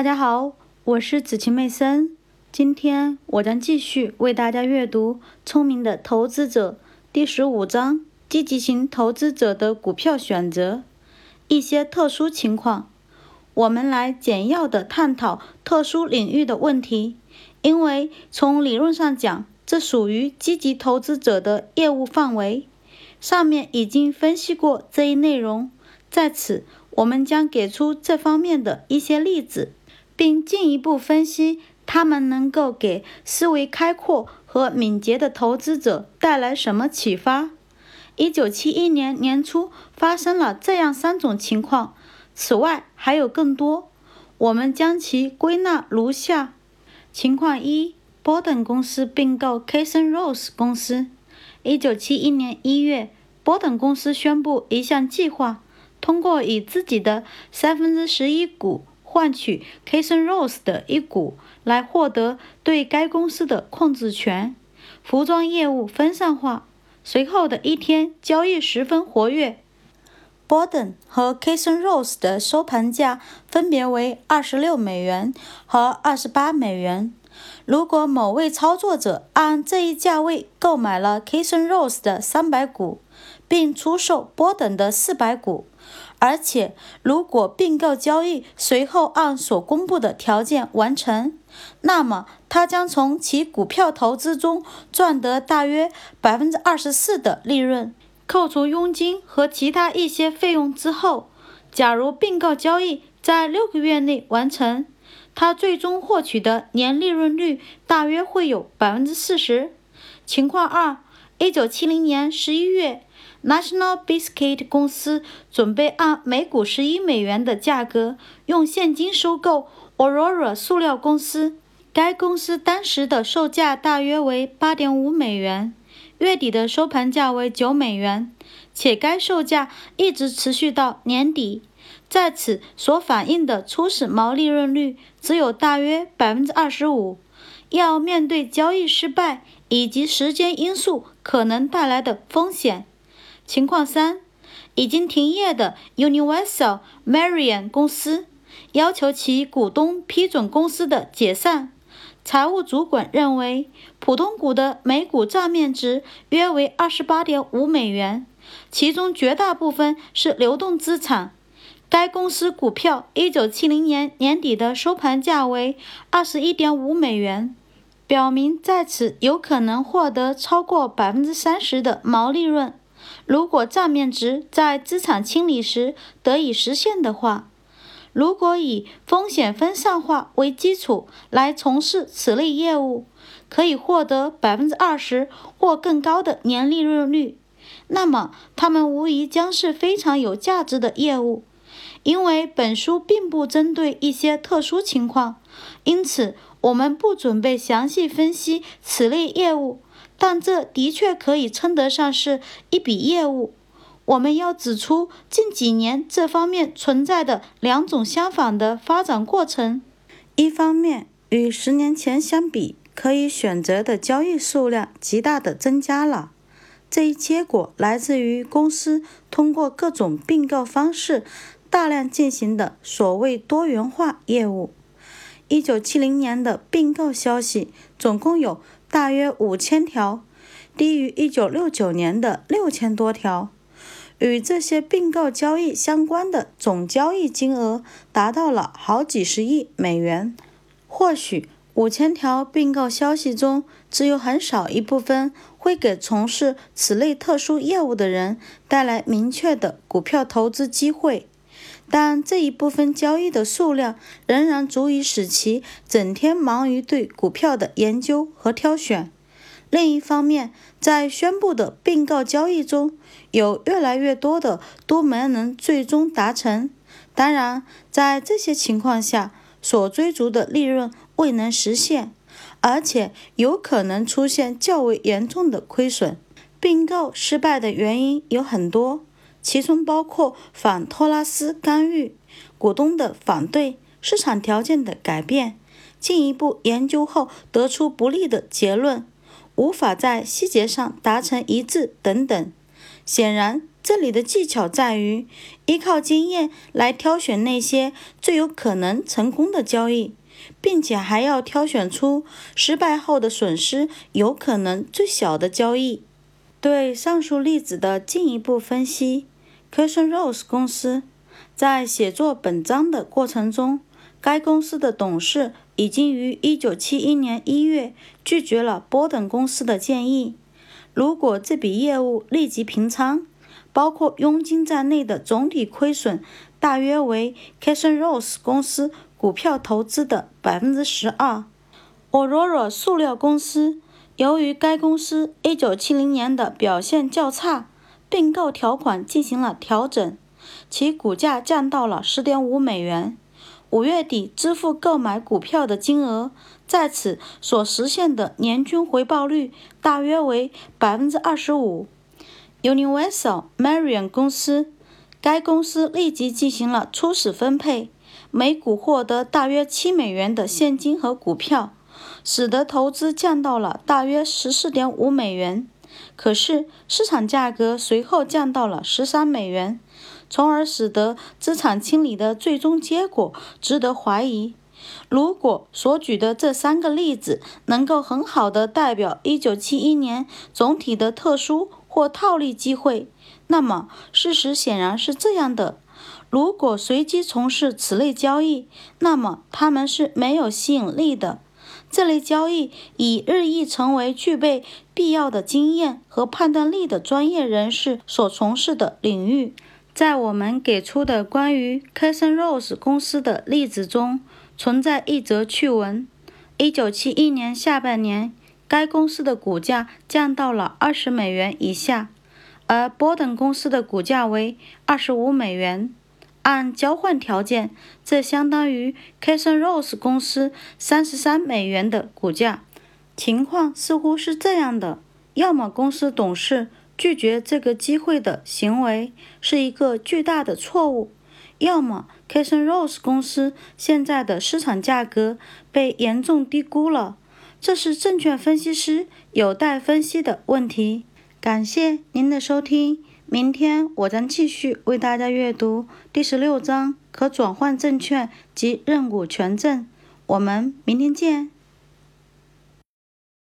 大家好，我是子晴妹森。今天我将继续为大家阅读《聪明的投资者》第十五章：积极型投资者的股票选择。一些特殊情况，我们来简要的探讨特殊领域的问题，因为从理论上讲，这属于积极投资者的业务范围。上面已经分析过这一内容，在此我们将给出这方面的一些例子，并进一步分析他们能够给思维开阔和敏捷的投资者带来什么启发。一九七一年年初发生了这样三种情况，此外还有更多，我们将其归纳如下：情况一，波登公司并购 Kason Rose 公司。一九七一年一月，波登公司宣布一项计划，通过以自己的三分之十一股换取 Kason Rose 的一股，来获得对该公司的控制权。服装业务分散化。随后的一天，交易十分活跃。Borden 和 Kason Rose 的收盘价分别为二十六美元和二十八美元。如果某位操作者按这一价位购买了 Kason Rose 的三百股，并出售波等的四百股，而且如果并购交易随后按所公布的条件完成，那么他将从其股票投资中赚得大约百分之二十四的利润。扣除佣金和其他一些费用之后，假如并购交易在六个月内完成。他最终获取的年利润率大约会有百分之四十。情况二：一九七零年十一月，National Biscuit 公司准备按每股十一美元的价格用现金收购 Aurora 塑料公司。该公司当时的售价大约为八点五美元，月底的收盘价为九美元，且该售价一直持续到年底。在此所反映的初始毛利润率只有大约百分之二十五。要面对交易失败以及时间因素可能带来的风险。情况三，已经停业的 Universal Marion 公司要求其股东批准公司的解散。财务主管认为，普通股的每股账面值约为二十八点五美元，其中绝大部分是流动资产。该公司股票一九七零年年底的收盘价为二十一点五美元，表明在此有可能获得超过百分之三十的毛利润。如果账面值在资产清理时得以实现的话，如果以风险分散化为基础来从事此类业务，可以获得百分之二十或更高的年利润率，那么他们无疑将是非常有价值的业务。因为本书并不针对一些特殊情况，因此我们不准备详细分析此类业务。但这的确可以称得上是一笔业务。我们要指出近几年这方面存在的两种相反的发展过程：一方面，与十年前相比，可以选择的交易数量极大的增加了。这一结果来自于公司通过各种并购方式。大量进行的所谓多元化业务。一九七零年的并购消息总共有大约五千条，低于一九六九年的六千多条。与这些并购交易相关的总交易金额达到了好几十亿美元。或许五千条并购消息中，只有很少一部分会给从事此类特殊业务的人带来明确的股票投资机会。但这一部分交易的数量仍然足以使其整天忙于对股票的研究和挑选。另一方面，在宣布的并购交易中，有越来越多的都没能最终达成。当然，在这些情况下，所追逐的利润未能实现，而且有可能出现较为严重的亏损。并购失败的原因有很多。其中包括反托拉斯干预、股东的反对、市场条件的改变、进一步研究后得出不利的结论、无法在细节上达成一致等等。显然，这里的技巧在于依靠经验来挑选那些最有可能成功的交易，并且还要挑选出失败后的损失有可能最小的交易。对上述例子的进一步分析 c u s s i o n Rose 公司在写作本章的过程中，该公司的董事已经于1971年1月拒绝了波等公司的建议。如果这笔业务立即平仓，包括佣金在内的总体亏损大约为 c a s s o n Rose 公司股票投资的百分之十二。Aurora 塑料公司由于该公司1970年的表现较差，并购条款进行了调整，其股价降到了10.5美元。五月底支付购买股票的金额，在此所实现的年均回报率大约为百分之二十五。Universal Marion 公司，该公司立即进行了初始分配，每股获得大约七美元的现金和股票，使得投资降到了大约十四点五美元。可是市场价格随后降到了十三美元。从而使得资产清理的最终结果值得怀疑。如果所举的这三个例子能够很好的代表1971年总体的特殊或套利机会，那么事实显然是这样的：如果随机从事此类交易，那么他们是没有吸引力的。这类交易已日益成为具备必要的经验和判断力的专业人士所从事的领域。在我们给出的关于 c a s s o n Rose 公司的例子中，存在一则趣闻。1971年下半年，该公司的股价降到了20美元以下，而波登公司的股价为25美元。按交换条件，这相当于 c a s s o n Rose 公司33美元的股价。情况似乎是这样的：要么公司董事。拒绝这个机会的行为是一个巨大的错误。要么 c a s s o n Rose 公司现在的市场价格被严重低估了，这是证券分析师有待分析的问题。感谢您的收听，明天我将继续为大家阅读第十六章可转换证券及认股权证。我们明天见。